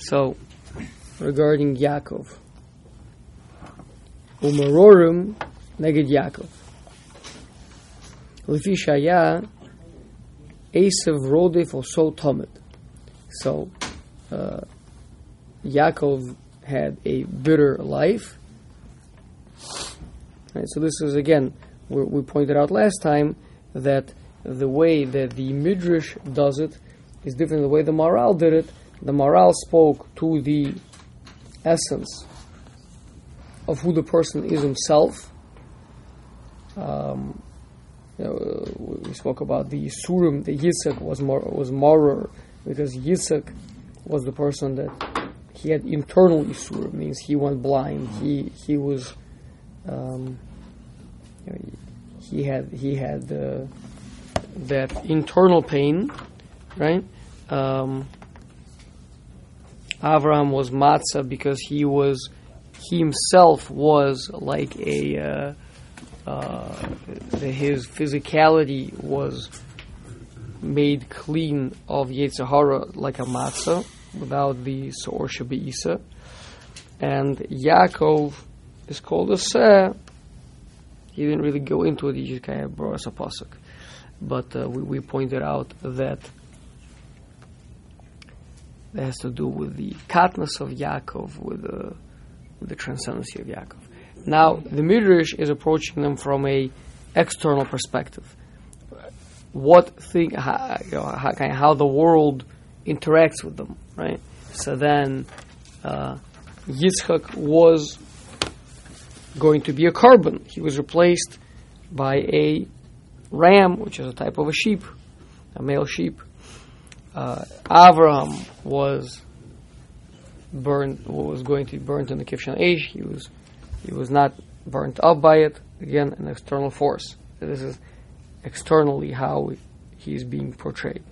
So, regarding Yaakov. Umarorim neged Yaakov. Lefi shaya Esav rodef so. So, uh, Yaakov had a bitter life. Right, so this is again, we, pointed out last time that the way that the Midrash does it is different than the way the Maharal did it. The Maharal spoke to the essence of who the person is himself. Um, you know, we spoke about the Surim, the Yitzhak was more was Morer because Yitzhak was the person that he had internal Yisurim, means he went blind. He he was um, you know, he had he had uh, that internal pain, right? Um, Avram was matzah because he was he himself was like a uh, uh, his physicality was made clean of Yetzirah like a matzah without the Sor Isa. And Yaakov is called a Seh. He didn't really go into it, he just kind of brought us a pasuk. But uh, we, we pointed out that that has to do with the katness of Yaakov, with the, with the transcendency of Yaakov. Now, the Midrash is approaching them from a external perspective. What thing, how, you know, how, how the world interacts with them, right? So then uh, Yitzchak was going to be a korban. He was replaced by a ram, which is a type of a sheep, a male sheep. Uh, Avraham was burned, was going to be burnt in the Kivshan Eish. He was, he was not burnt up by it. Again, an external force. This is externally how he's being portrayed.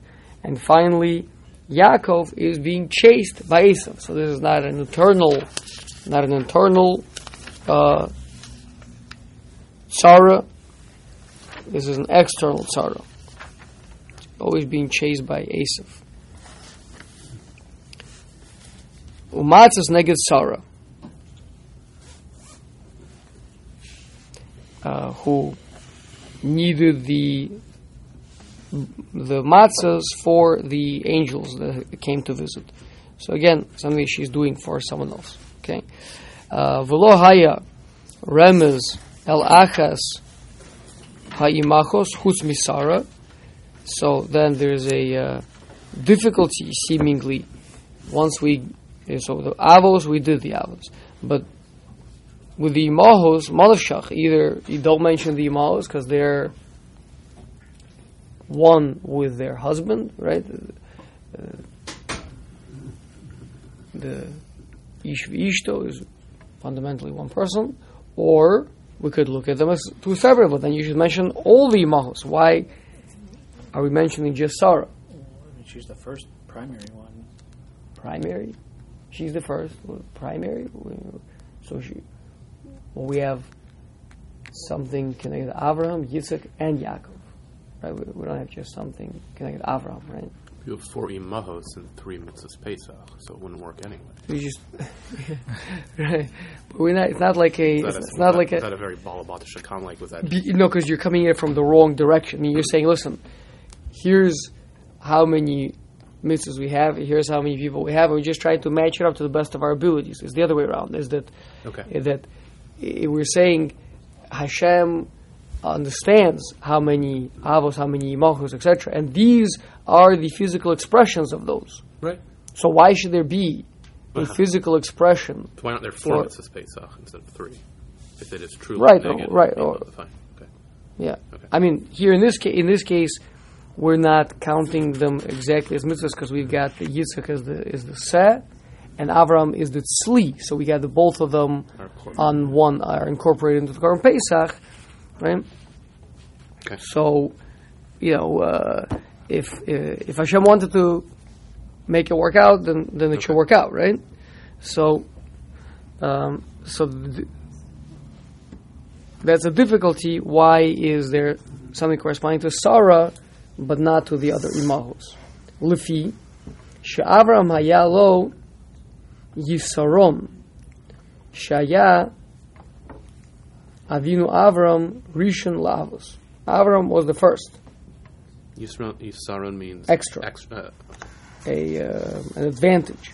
And finally, Yaakov is being chased by Esau. So this is not an internal, not an internal uh, sorrow. This is an external sorrow. Always being chased by Esav. Umatzas neged Sarah, uh, who needed the the matzahs for the angels that came to visit. So again, something she's doing for someone else. Okay. V'lo haya el achas ha'imachos chutz misara. So then there's a uh, difficulty, seemingly, once we, so the avos, we did the avos. But with the imahos, malafshach, either you don't mention the imahos because they're one with their husband, right? The ish ishto is fundamentally one person, or we could look at them as two separate, but then you should mention all the imahos. Why are we mentioning just Sarah? She's the first primary one. Primary? She's the first primary. So she, well, we have something connected to Abraham, Yitzhak, and Yaakov. Right? We, we don't have just something connected to Avram, right? You have four imahos and three mitzvahs Pesach, so it wouldn't work anyway. You just right, but we're not. It's not like a. It's, it's not that, like a. Is that a very balabat shakam like was that? Be, no, because you're coming in from the wrong direction. I mean, you're saying, listen, here's how many mitzvahs we have. Here's how many people we have. And we're just trying to match it up to the best of our abilities. It's the other way around. Is that Okay. that eh, we're saying Hashem understands how many avos, how many malchus, etc. And these are the physical expressions of those. Right. So why should there be a Uh-huh. physical expression? Why aren't there four mitzvahs Pesach instead of three? If it is truly Right, negative, right, fine. Okay. Yeah. Okay. I mean, here in this case, in this case, we're not counting them exactly as mitzvahs because we've got the Yitzchak as the is the seh, and Avram is the tzli. So we got the both of them on one are incorporated into the Korban Pesach, right? Okay. So, you know, uh, if uh, if Hashem wanted to make it work out, then then it should work out, right? So, um, so th- that's a difficulty. Why is there something corresponding to Sarah, but not to the other imahos? Lifi, she'Avram hayalo Yisaron, Shaya Avinu Avram Rishon Lavos. Avram was the first, Yisaron means Extra. extra. a uh, an advantage.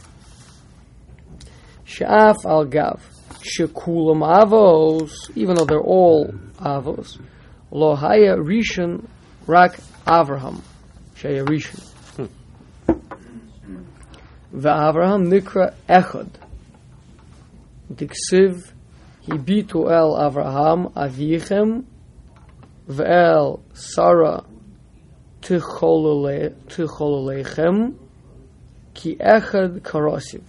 Sha'af al gav, shekulam avos, even though they're all avos, lo haya rishon rak Avraham, shaya rishon. Ve'Avraham nikra echad, diksiv hibitu el Avraham avichem, ve'el Sarah ticholole- ticholelechem, ki echad karosiv.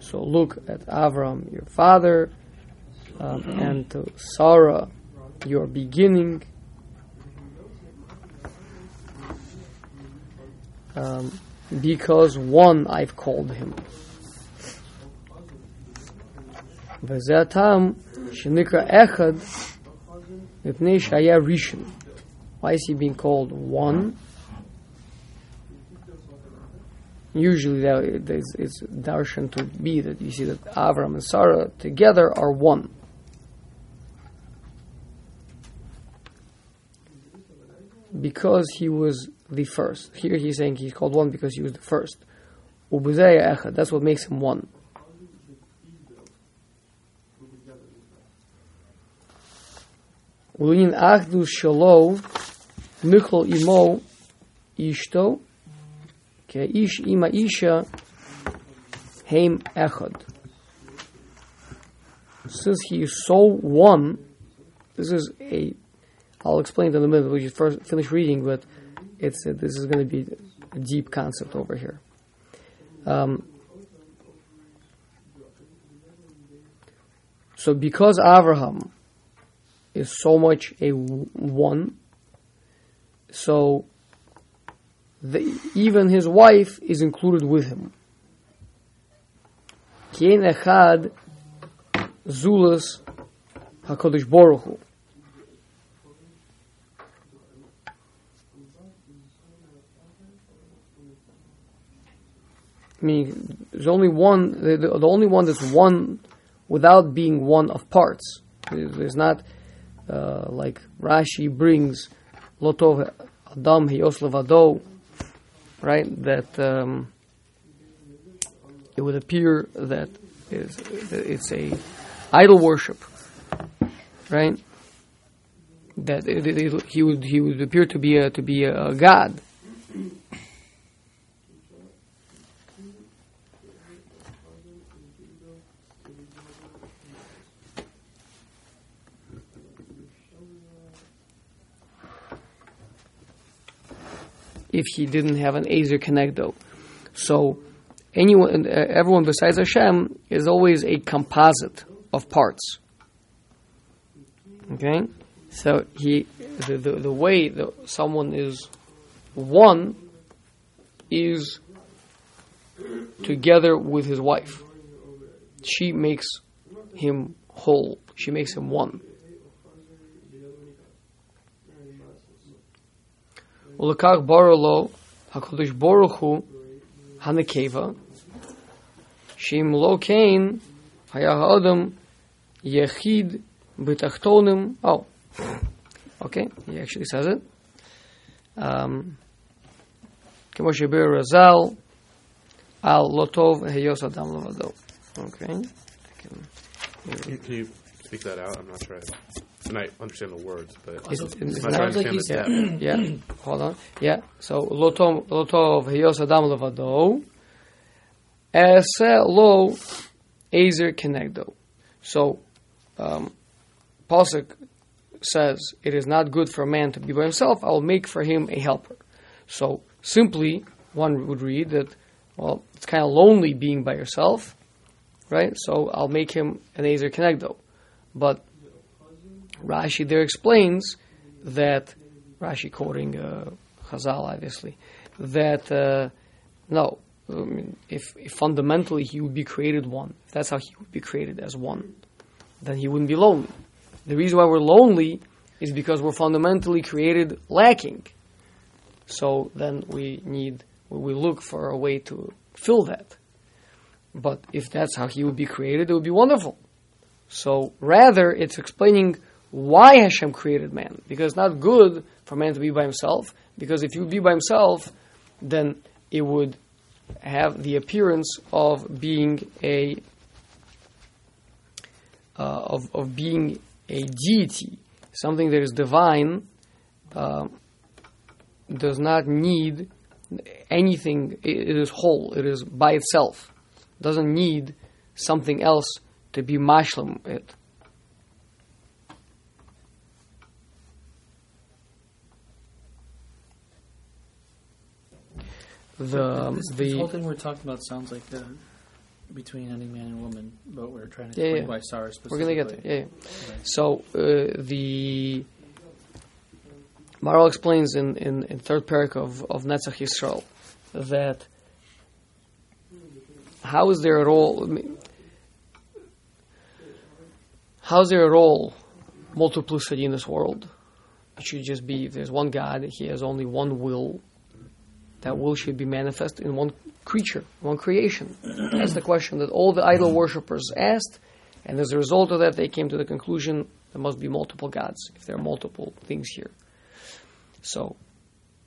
So look at Avram, your father, um, and to Sarah, your beginning. Um, because one I've called him. וזה הטעם שנקרא אחד מפני שהיה ראשון. Why is he being called one? Usually that it is, it's darshan to be that you see that Avram and Sarah together are one. Because he was the first. Here he's saying he's called one because he was the first. Ubuzaya echad, that's what makes him one. Ulin achdus shalo michol imo ishto ke ish ima isha heim echad. Since he is so one, this is a. I'll explain it in a minute. We should first finish reading, but it's uh, this is going to be a deep concept over here. Um, so because Abraham is so much a one, so the, even his wife is included with him. Kien echad zulus Hakadosh Baruch Meaning, there's only one. The, the, the only one that's one without being one of parts. There's, not uh, like Rashi brings Lotov Adam Hiyos Levado, right? That um, it would appear that is it's a idol worship, right? That it, it, it- he would he would appear to be a to be a god. If he didn't have an Ezer Kenegdo, so anyone, uh, everyone besides Hashem is always a composite of parts. Okay, so he, the the, the way that someone is one is together with his wife. She makes him whole. She makes him one. Ulakach Borolo, Hakodesh Baruch Hu, Hanekeva, Shim Lo Kain, Hayah Adam, Yechid, Bitachtonim. Oh, okay, he actually says it. Um, Kemoshe Bir Razal, Al Lotov, Heyos Adam Lovado. Okay, can you speak that out? I'm not sure. I, and I understand the words, but Is I'm it- not is it sure I sounds like he's- Yeah, yeah. Hold on. Yeah. So lo tov lo tov hiyos adam levado. Ese lo ezer kenegdo. So, um, Pasuk says it is not good for a man to be by himself. I will make for him a helper. So simply, one would read that. Well, it's kind of lonely being by yourself, right? So I'll make him an ezer kenegdo. But Rashi there explains that Rashi quoting uh, Chazal, obviously, that uh, no, mean, if, if fundamentally he would be created one, if that's how he would be created as one, then he wouldn't be lonely. The reason why we're lonely is because we're fundamentally created lacking. So then we need, we look for a way to fill that. But if that's how he would be created, it would be wonderful. So rather, it's explaining why Hashem created man. Because it's not good for man to be by himself. Because if he would be by himself, then it would have the appearance of being a uh, of of being a deity, something that is divine, uh, does not need anything. It, it is whole. It is by itself. Doesn't need something else to be mashlam it. The this, this whole thing we're talking about sounds like the between any man and woman, but we're trying to Yeah, explain yeah. why Sarah we're gonna get there. Yeah. yeah. So uh, the Maharal explains in, in, in third parak of, of Netzach Yisrael that how is there a role? I mean, how is there a role multiplicity in this world? It should just be if there's one God, He has only one will. That will should be manifest in one creature, one creation. That's the question that all the idol worshippers asked, and as a result of that, they came to the conclusion there must be multiple gods if there are multiple things here. So,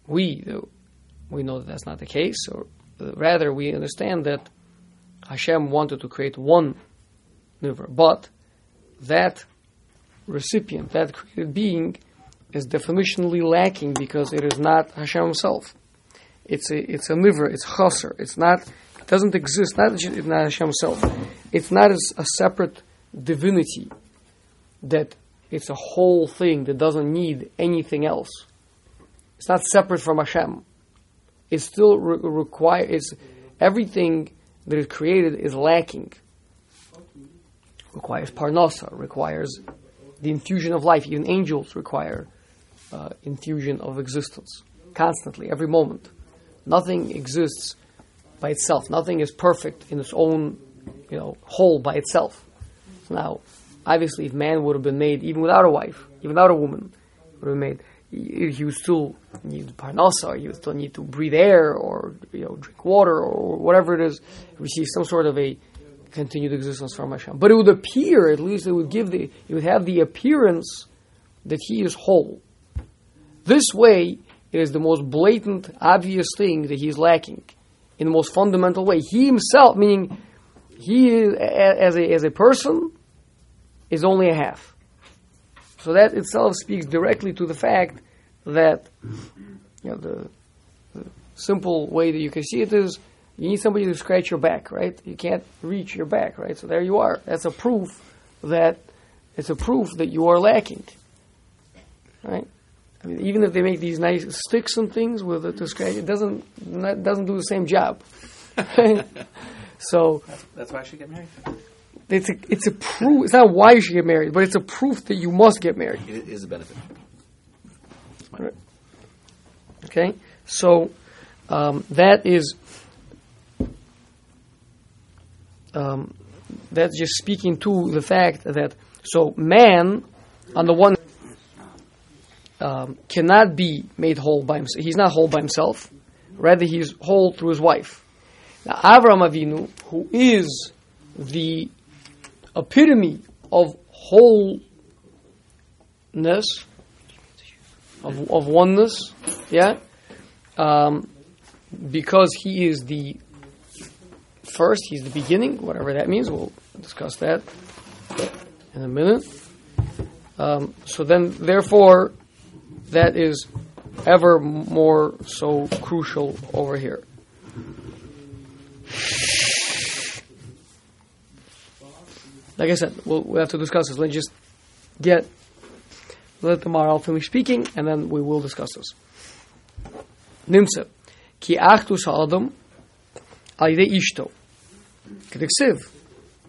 we we know that that's not the case, or rather, we understand that Hashem wanted to create one never, but that recipient, that created being, is definitionally lacking because it is not Hashem Himself. It's a it's a liver. It's chaser. It's not. It doesn't exist. Not it's not Hashem Himself. It's not as a separate divinity that it's a whole thing that doesn't need anything else. It's not separate from Hashem. It still re- require. It's everything that is created is lacking. Requires parnasa. Requires the infusion of life. Even angels require uh, infusion of existence constantly, every moment. Nothing exists by itself. Nothing is perfect in its own, you know, whole by itself. Now, obviously, if man would have been made even without a wife, even without a woman, would have been made, he, he would still need parnasa, he would still need to breathe air or you know drink water or whatever it is, receive some sort of a continued existence from Hashem. But it would appear, at least, it would give the, it would have the appearance that he is whole. This way, it is the most blatant, obvious thing that he is lacking in the most fundamental way. He himself, meaning he is, as a, as a person, is only a half. So that itself speaks directly to the fact that you know, the, the simple way that you can see it is you need somebody to scratch your back, right? You can't reach your back, right? So there you are. That's a proof that it's a proof that you are lacking, right? I mean, even if they make these nice sticks and things with it to scratch, it doesn't that doesn't do the same job. so That's why I should get married. it's a it's a proof. It's not why you should get married, but it's a proof that you must get married. It is a benefit. Okay, so um, that is um, that's just speaking to the fact that so man, on the one, um, cannot be made whole by himself. He's not whole by himself. Rather, he's whole through his wife. Now, Avram Avinu, who is the epitome of wholeness, of, of oneness, yeah, um, because he is the first, he's the beginning, whatever that means. We'll discuss that in a minute. Um, so then, therefore, that is ever more so crucial over here. Like I said, we'll, we'll have to discuss this. Let's just get, let the Maharal finish speaking, and then we will discuss this. Nimsa, ki achtus ha'adam al ishto. K'diksiv,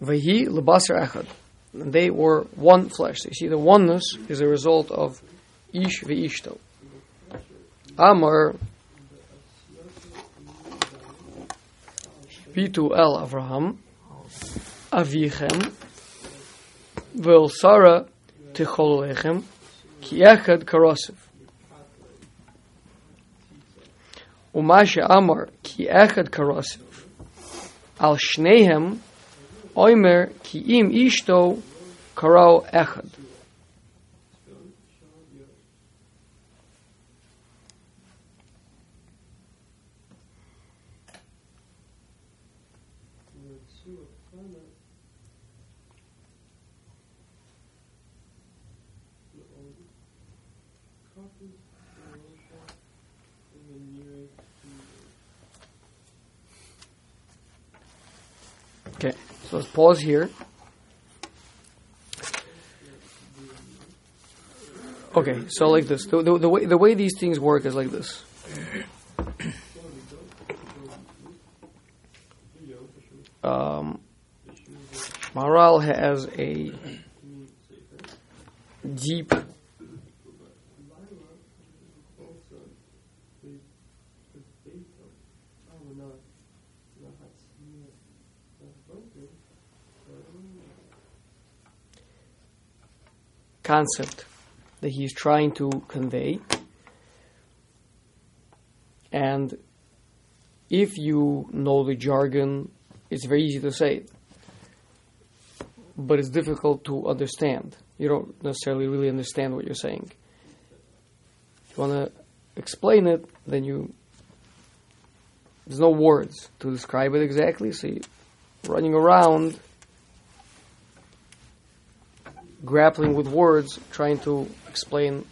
v'hi lebasar echad. And they were one flesh. You see, the oneness is a result of ish v'ishto. Amar Bitu el Avraham Avichem Vel Sarah Ticholechem Ki Echad Karosiv Umasha Amar Ki Echad Karosiv al shnehem oimer ki im ishto karo echad. Okay, so let's pause here. Okay, so like this. The, the, the way the way these things work is like this. Um, Maharal has a deep concept that he's trying to convey. And if you know the jargon, it's very easy to say it. But it's difficult to understand. You don't necessarily really understand what you're saying. If you want to explain it, then you. There's no words to describe it exactly, so running around grappling with words, trying to explain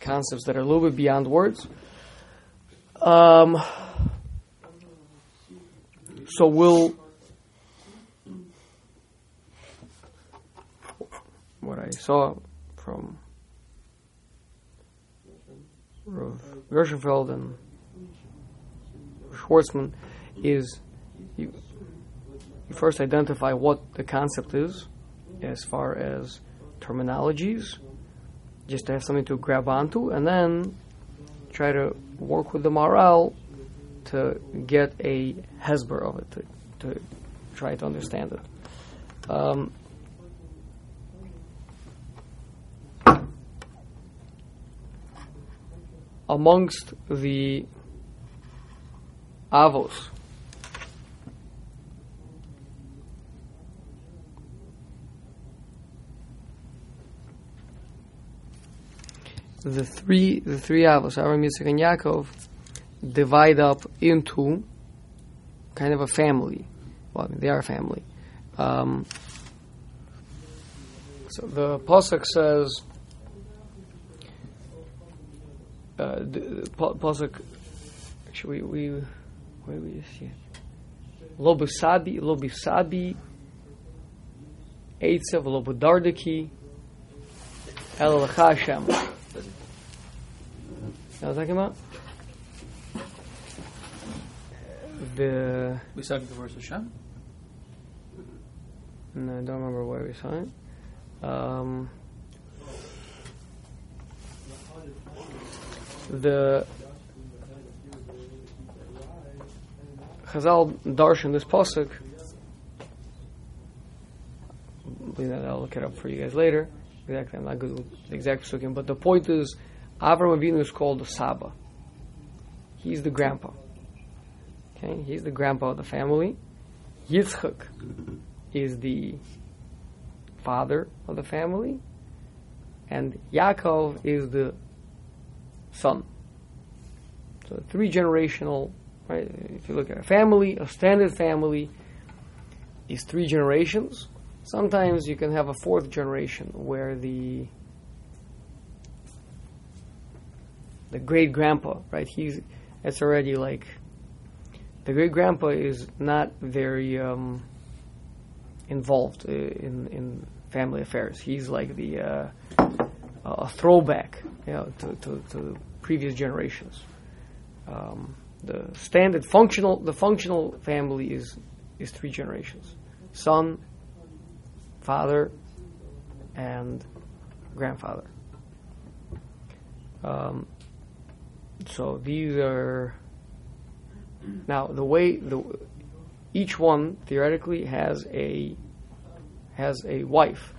concepts that are a little bit beyond words. Um, so we'll what I saw from Gershenfeld and Schwartzman is you, you first identify what the concept is as far as terminologies, just to have something to grab onto, and then try to work with the Maharal to get a hesber of it, to, to try to understand it. Um, amongst the avos the three the three avos, Avraham, Yitzchak, and Yaakov, divide up into kind of a family. Well, they are a family. Um, so the pasuk says, uh, the, the pasuk. Actually, we, we where we see it? Lo bisabi, lo bisabi, eitzav, lo budardaki, el Hashem. You know I'm talking about? The We saw the verse of Shem. no, I don't remember where we saw it. Um, the Chazal darshan this pasuk. I'll look it up for you guys later. Exactly, I'm not good with the exact pasukim, but the point is, Avram Avinu is called the Saba. He's the grandpa. Okay, he's the grandpa of the family. Yitzchak is the father of the family, and Yaakov is the son. So three generational, right? If you look at a family, a standard family is three generations. Sometimes you can have a fourth generation where the the great grandpa, right? He's it's already like the great grandpa is not very um, involved uh, in in family affairs. He's like the uh, a throwback, you know, to, to, to previous generations. Um, the standard functional the functional family is is three generations: son, father, and grandfather. Um, so these are now the way the each one theoretically has a has a wife,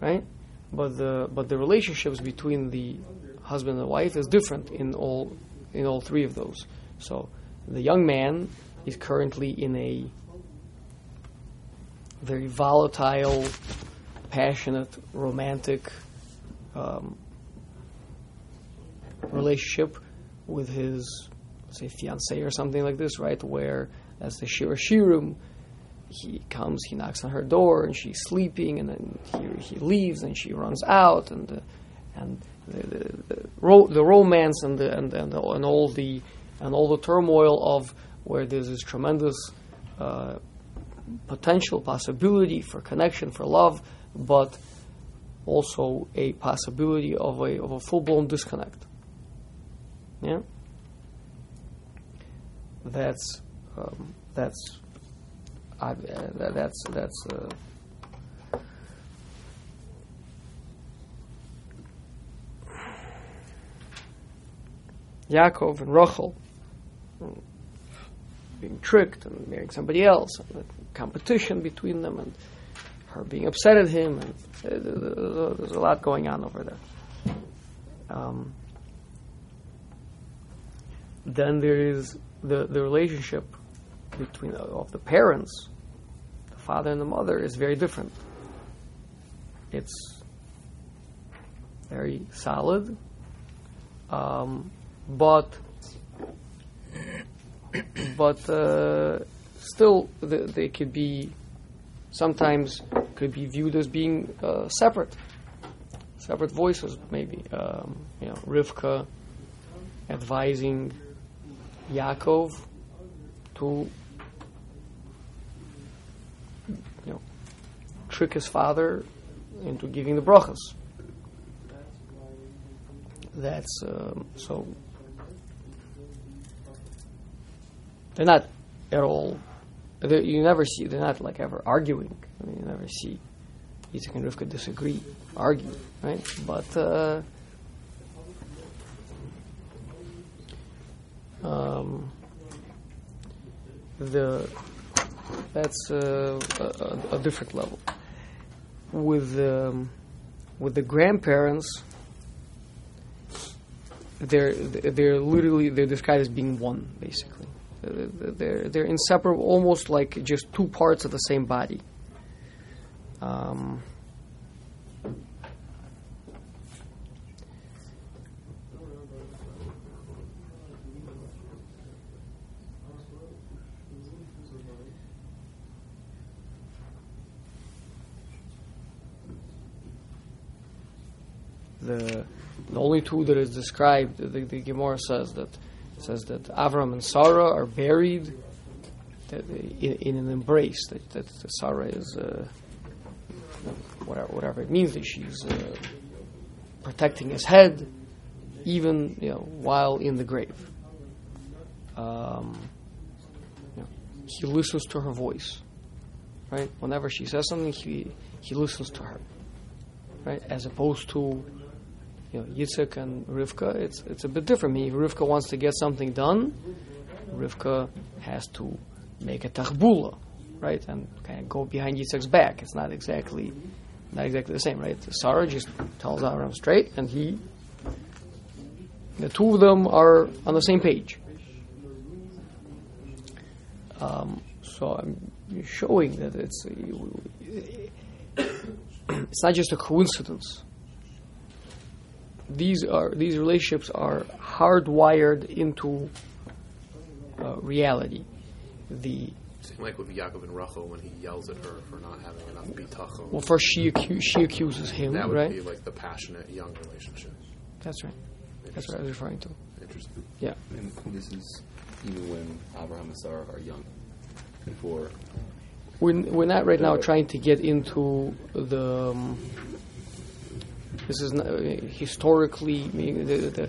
right? But the but the relationships between the husband and wife is different in all in all three of those. So the young man is currently in a very volatile, passionate, romantic um, relationship with his, say, fiancee or something like this, right? Where, as the Shir Hashirim, he comes, he knocks on her door, and she's sleeping, and then he, he leaves, and she runs out, and the, and the the, the, ro- the romance and the, and and, and all the and all the turmoil of where there's this tremendous uh, potential possibility for connection for love, but also a possibility of a of a full blown disconnect. Yeah, that's um, that's I, uh, that's that's. Uh, Yaakov and Rachel being tricked and marrying somebody else, and the competition between them, and her being upset at him, and uh, there's a lot going on over there. Um, then there is the, the relationship between uh, of the parents, the father and the mother, is very different. It's very solid, um, but but uh, still the, they could be sometimes could be viewed as being uh, separate, separate voices maybe. Um, you know, Rivka advising Yaakov to you know trick his father into giving the brachas. That's um, so. They're not at all. You never see. They're not like ever arguing. I mean, you never see Yitzhak and Rivka disagree, argue, right? But uh, um, the that's a, a, different level. With um, with the grandparents, they're they're literally they're described as being one, basically. They're they're inseparable, almost like just two parts of the same body. Um, the the only two that is described, the, the Gemara says that says that Avram and Sarah are buried in, in an embrace. That, that Sarah is uh, whatever, whatever it means that she's uh, protecting his head, even you know while in the grave. Um, you know, he listens to her voice, right? Whenever she says something, he he listens to her, right? As opposed to you know, Yitzhak and Rivka, it's it's a bit different. I mean, if Rivka wants to get something done, Rivka has to make a tachbula, right, and kind of go behind Yitzhak's back. It's not exactly not exactly the same, right? Sarah just tells Abraham straight, and he, the two of them are on the same page. Um, so I'm showing that it's it's not just a coincidence these are these relationships are hardwired into uh, reality. The Same like with Yaakov and Rachel when he yells at her for not having enough bitachon. well, first she acu- she accuses him, that would right? be like the passionate young relationship. That's right. That's what I was referring to. Interesting. Yeah. And this is even when Abraham and Sarah are young, before We're, we're not right now trying to get into the. Um, this is not, historically, the, the,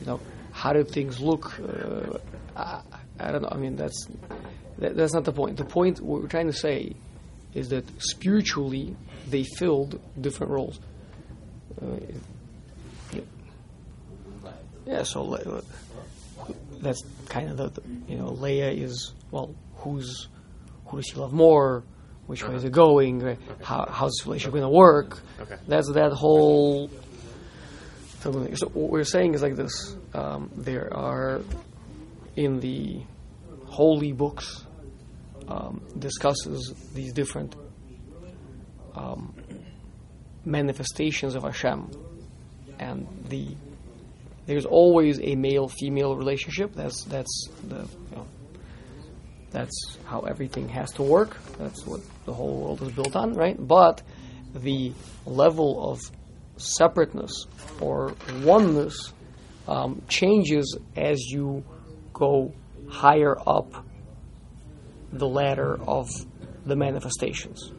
you know, how do things look? Uh, I, I, don't know. I mean, that's that, that's not the point. The point we're trying to say is that spiritually they filled different roles. Uh, yeah, so uh, that's kind of the, the you know Leah is well who's who does she love more? Which way is it going? right? How, how's this relationship going to work? Okay. That's that whole. So what we're saying is like this: um, there are in the holy books um, discusses these different um, manifestations of Hashem, and the there's always a male-female relationship. That's that's the you know, that's how everything has to work. That's what the whole world is built on, right? But the level of separateness or oneness um, changes as you go higher up the ladder of the manifestations.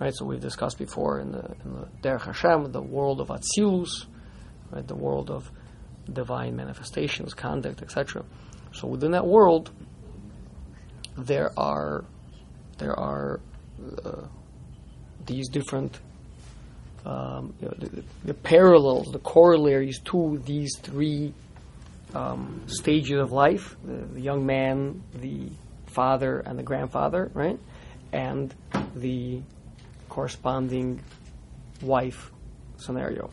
Right, so we've discussed before in the in the Derech Hashem, the world of Atzilus, right, the world of divine manifestations, conduct, etc. So within that world, there are there are uh, these different um, you know, the, the, parallels, the corollaries to these three um, stages of life: the, the, young man, the father, and the grandfather, right? And the corresponding wife scenario.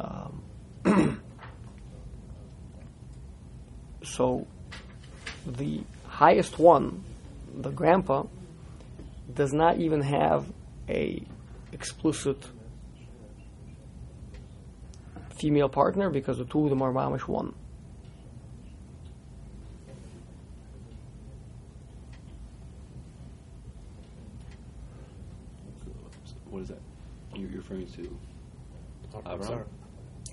Um, so, the highest one, the grandpa, does not even have a explicit female partner because the two of them are mamish one. What is that? You're referring to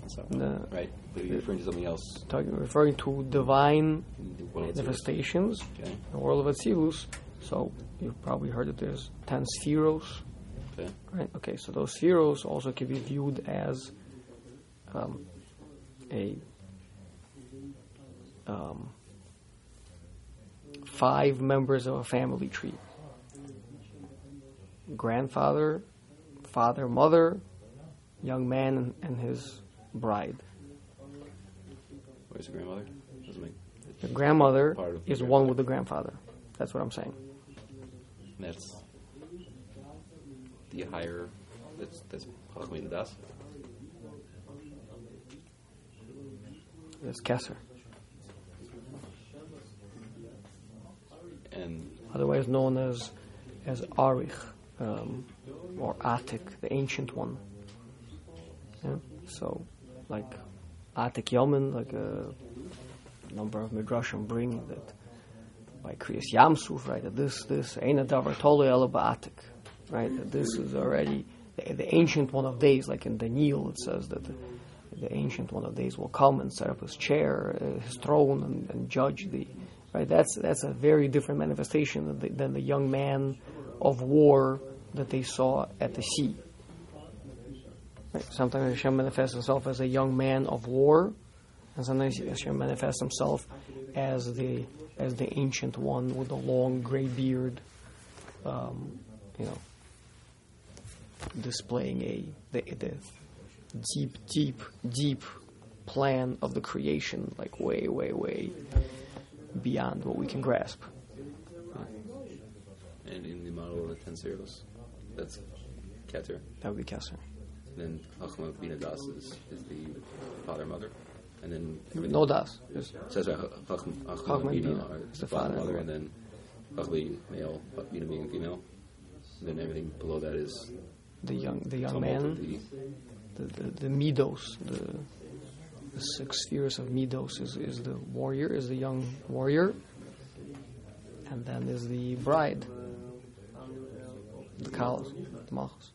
Sorry. The, right, but you're referring to something else. talking, referring to divine The world of manifestations, Okay. the world of Atzilus. So you've probably heard that there's ten spheros, Okay. right? Okay, so those spheros also can be viewed as um, a um, five members of a family tree: grandfather, father, mother, young man, and, and his bride. Where's the grandmother? The grandmother the is one with the grandfather. That's what I'm saying. That's the higher. That's that's Chachmei Das. It's Kesser, And otherwise known as as Arich um, or Atik, the ancient one. Yeah? So, like Atik Yomen, like a number of midrashim bring that by Kriyas Yamsuf, right? That this this ain't a davar tolu ba'atik, right? That this is already the, the ancient one of days, like in Daniel, it says that the, the ancient one of days will come and set up his chair, uh, his throne, and, and judge the. Right, that's that's a very different manifestation than the, than the young man of war that they saw at the sea. Right? Sometimes Hashem manifests himself as a young man of war, and sometimes Hashem manifests himself as the as the ancient one with the long gray beard, um, you know, displaying a the, the deep, deep, deep plan of the creation, like way, way, way beyond what we can grasp. and in the model of the ten zeros, that's Keter. That would be Kesser. Then Chachma Bina Das is, is the father mother, and then No das. It says Chachma Bina is the the father mother, and then Chachma male, Bina being female. And then everything below that is the young, the young man, the the, the, the midos, the, the six spheres of midos is, is the warrior, is the young warrior, and then is the bride, the kalos, the malchus.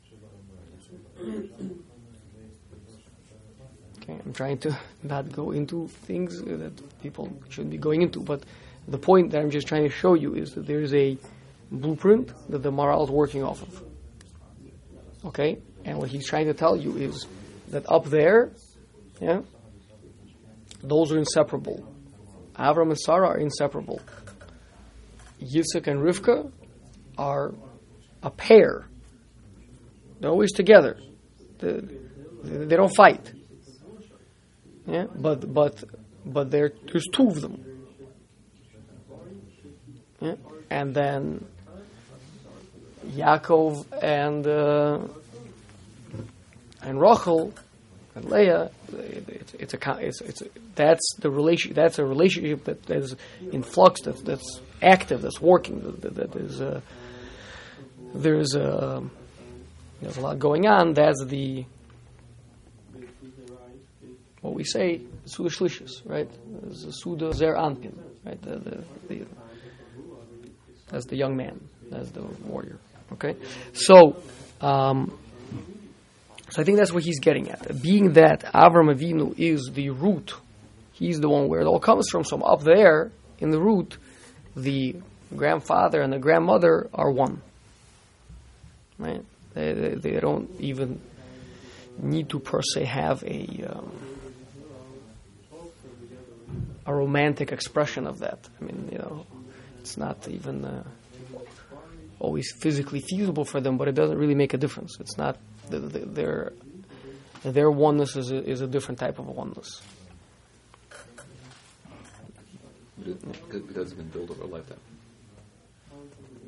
Okay, I'm trying to not go into things that people shouldn't be going into, but the point that I'm just trying to show you is that there's a blueprint that the Maharal is working off of. Okay? And what he's trying to tell you is that up there, yeah, those are inseparable. Avram and Sarah are inseparable. Yitzhak and Rivka are a pair. They're always together. They, don't fight. Yeah, but but but there there's two of them. Yeah, and then Yaakov and uh, and Rachel, and Leah, it's, it's a it's, it's a, that's the relation that's a relationship that, that is in flux that's that's active that's working that, that, that is uh, there's a there's a lot going on that's the what we say Suda Shlishis, right? There's Suda Zer Anpin, right? The, the, the, that's the young man, that's the warrior. Okay, so um, so I think that's what he's getting at. Being that Avram Avinu is the root, he's the one where it all comes from. So up there in the root, the grandfather and the grandmother are one. Right? They, they, they don't even need to per se have a um, a romantic expression of that. I mean, you know, it's not even uh, always physically feasible for them, but it doesn't really make a difference. It's not the, the, their their oneness is a, is a different type of oneness. Because it's been built over a lifetime.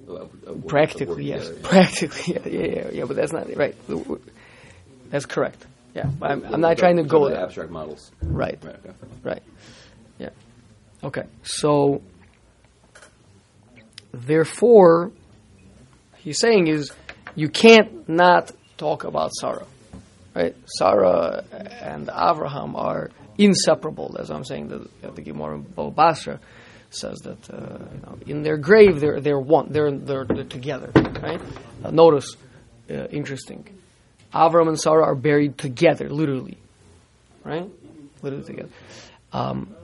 Work- Practically, yes. yeah. Practically, yeah, yeah, yeah, yeah. But that's not right. That's correct. Yeah, I'm, I'm not trying to go there. abstract models. Right. Right. Okay. Right. Yeah. Okay. So, therefore, he's saying is you can't not talk about Sarah, right? Sarah and Abraham are inseparable. As I'm saying, the, the Gemara Basra says that uh, you know, in their grave they're they're one. They're they're, they're together, right? Uh, notice, uh, interesting. Avram and Sarah are buried together, literally, right? Literally together. Um,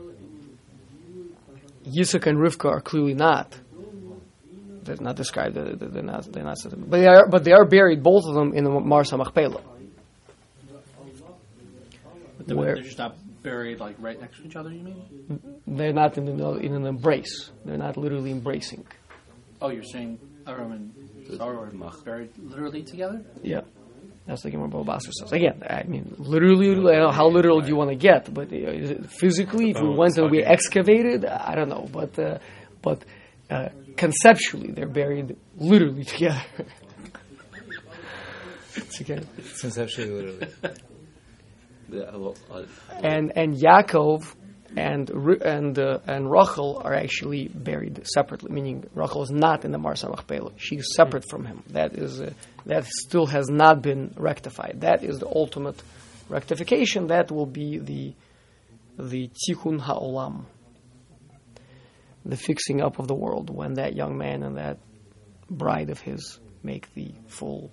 and Rivka are clearly not. They're not described. They're, they're not. They're not. But they are. But they are buried, both of them, in the Marsa Machpelah. Where- they're just not buried like right next to each other. You mean? They're not in, the, in an embrace. They're not literally embracing. Oh, you're saying Aram and Sarah are buried literally together? Yeah. That's the Gemara Bava Basra says. Again, I mean, literally, literally, I don't know how literal do you want to get? But uh, physically, if we bones went and we excavated, I don't know. But uh, but uh, conceptually, they're buried literally together. it's okay. Conceptually, literally. And and Yaakov and and uh, and Rachel are actually buried separately, meaning Rachel is not in the Marsa Machpelah. She's separate from him. That is uh, that still has not been rectified. That is the ultimate rectification. That will be the the tikkun ha'olam, the fixing up of the world when that young man and that bride of his make the full,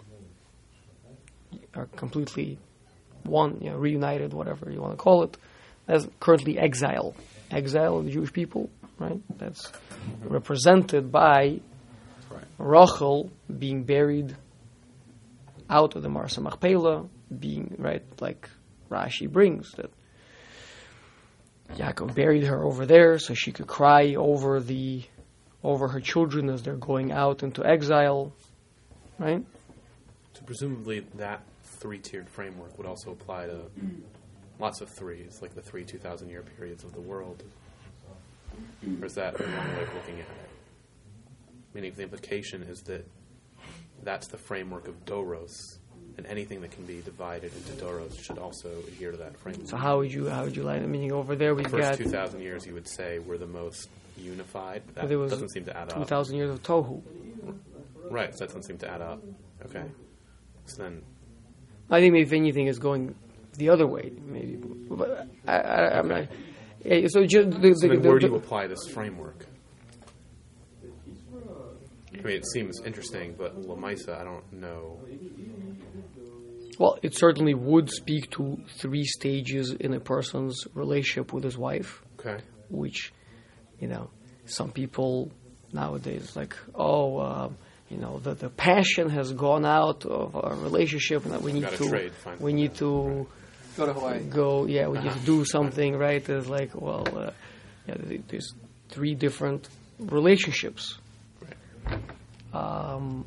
are completely one, you know, reunited, whatever you want to call it, as currently exile. Exile of the Jewish people, right? That's represented by right. Rachel being buried out of the Marsa Machpelah, being, right, like Rashi brings, that Yaakov buried her over there so she could cry over the over her children as they're going out into exile, right? So presumably that three-tiered framework would also apply to lots of threes, like the three 2,000-year periods of the world. Or is that the wrong way of looking at it? Meaning the implication is that that's the framework of Doros, and anything that can be divided into Doros should also adhere to that framework. So how would you how would you line it? Meaning over there we've the first got 2,000 years, you would say, were the most unified. That there was doesn't seem to add up. 2,000 years of tohu. Right, so that doesn't seem to add up. Okay. So then, I think if anything is going the other way, maybe. But I, I, I'm not. Yeah, so just the, so the, then the- where do you apply this framework? I mean, it seems interesting, but Lamaisa, I don't know. well, it certainly would speak to three stages in a person's relationship with his wife, Okay. which, you know, some people nowadays like, oh, um, you know, the the passion has gone out of our relationship, and that we need Gotta to trade, find we need to Go to Hawaii. go yeah we need to do something right? There's like well uh, yeah there's three different relationships. Um,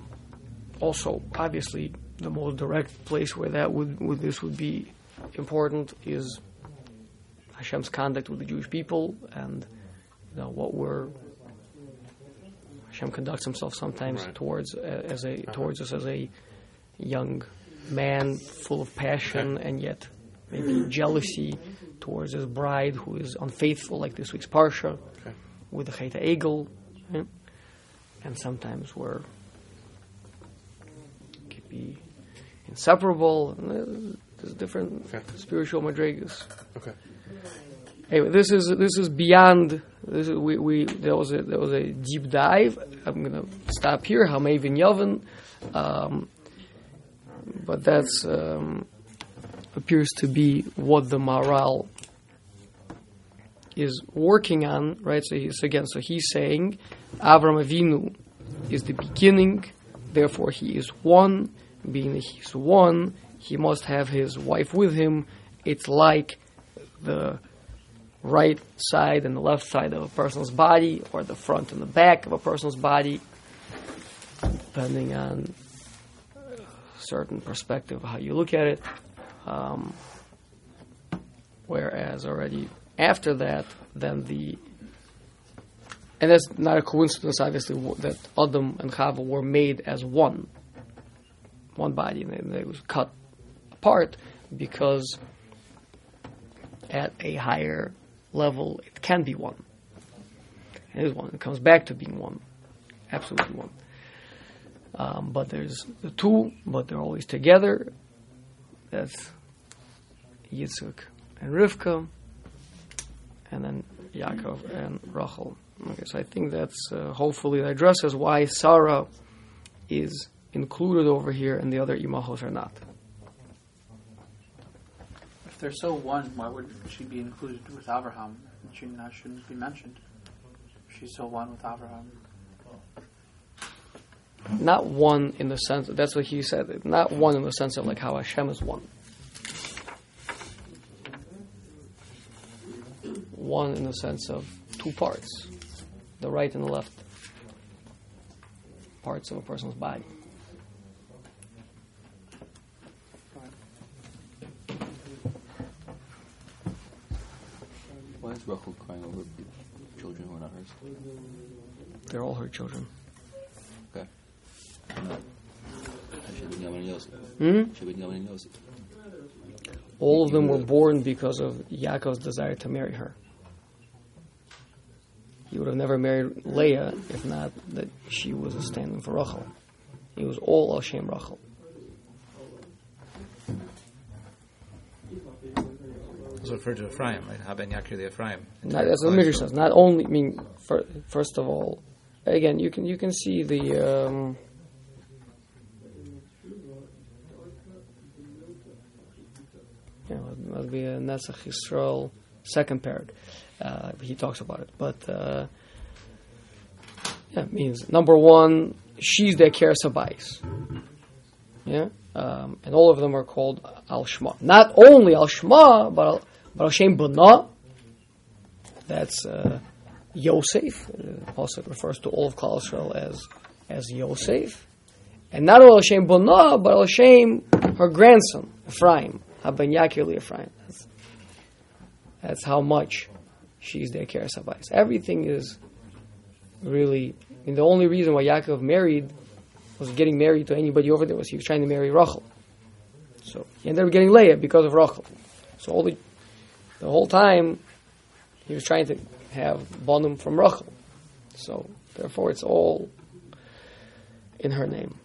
also obviously the most direct place where that would, would this would be important is Hashem's conduct with the Jewish people and you know what we're Hashem conducts himself sometimes Right. towards uh, as a towards us as a young man full of passion and yet maybe jealousy towards his bride who is unfaithful, like this week's parsha, Okay. with the Cheta Egel, yeah? and sometimes we're could be inseparable. there's- There's different Okay. spiritual madrigas. Okay. Anyway, this is this is beyond. This is, we, we there was a there was a deep dive. I'm gonna stop here. Hamavin Yavin, um, but that's um, appears to be what the Maharal is working on, right? So he's again, so he's saying Avram Avinu is the beginning, therefore he is one. Being that he's one, he must have his wife with him. It's like the right side and the left side of a person's body, or the front and the back of a person's body, depending on certain perspective how you look at it. Um, whereas already after that, then the and that's not a coincidence, obviously, that Adam and Chava were made as one, one body, and then they was cut apart because at a higher level it can be one. It is one. It comes back to being one, absolutely one. Um, but there's the two, but they're always together. That's Yitzhak and Rivka, and then Yaakov and Rachel. Okay, so I think that's uh, hopefully that addresses why Sarah is included over here and the other imahos are not. If they're so one, why would she be included with Abraham? She not, shouldn't be mentioned. She's so one with Abraham. Not one in the sense that's what he said. Not one in the sense of like how Hashem is one. One in the sense of two parts, the right and the left parts of a person's body. Rachel crying over children who are not hers? They're all her children. Okay. She and Yosef. Hmm? She and Yosef. All of them were born because of Yaakov's desire to marry her. He would have never married Leah if not that she was a stand-in for Rachel. It was all Al Shem Rachel. It's referred to Ephraim, right? Haben Yakir the Ephraim. Not, that's the Midrash says. Not only, I mean, fir- first of all, again, you can you can see the. Um, you know, it must be a Netzach Yisrael second parrot. Uh, he talks about it, but uh, yeah, it means number one, she's the Akira Sabais. Yeah, um, and all of them are called Al Shema. Not only Al Shema, but But Shem. That's uh, Yosef. Uh, also refers to all of Klal as as Yosef, and not only Al Shem but Al her grandson Ephraim, Haben Yakir Ephraim. That's, that's how much she's their Sabais. Everything is really. I mean, the only reason why Yaakov married was getting married to anybody over there was he was trying to marry Rachel. So he ended up getting Leah because of Rachel. So all the the whole time he was trying to have Bonum from Rachel. So therefore it's all in her name.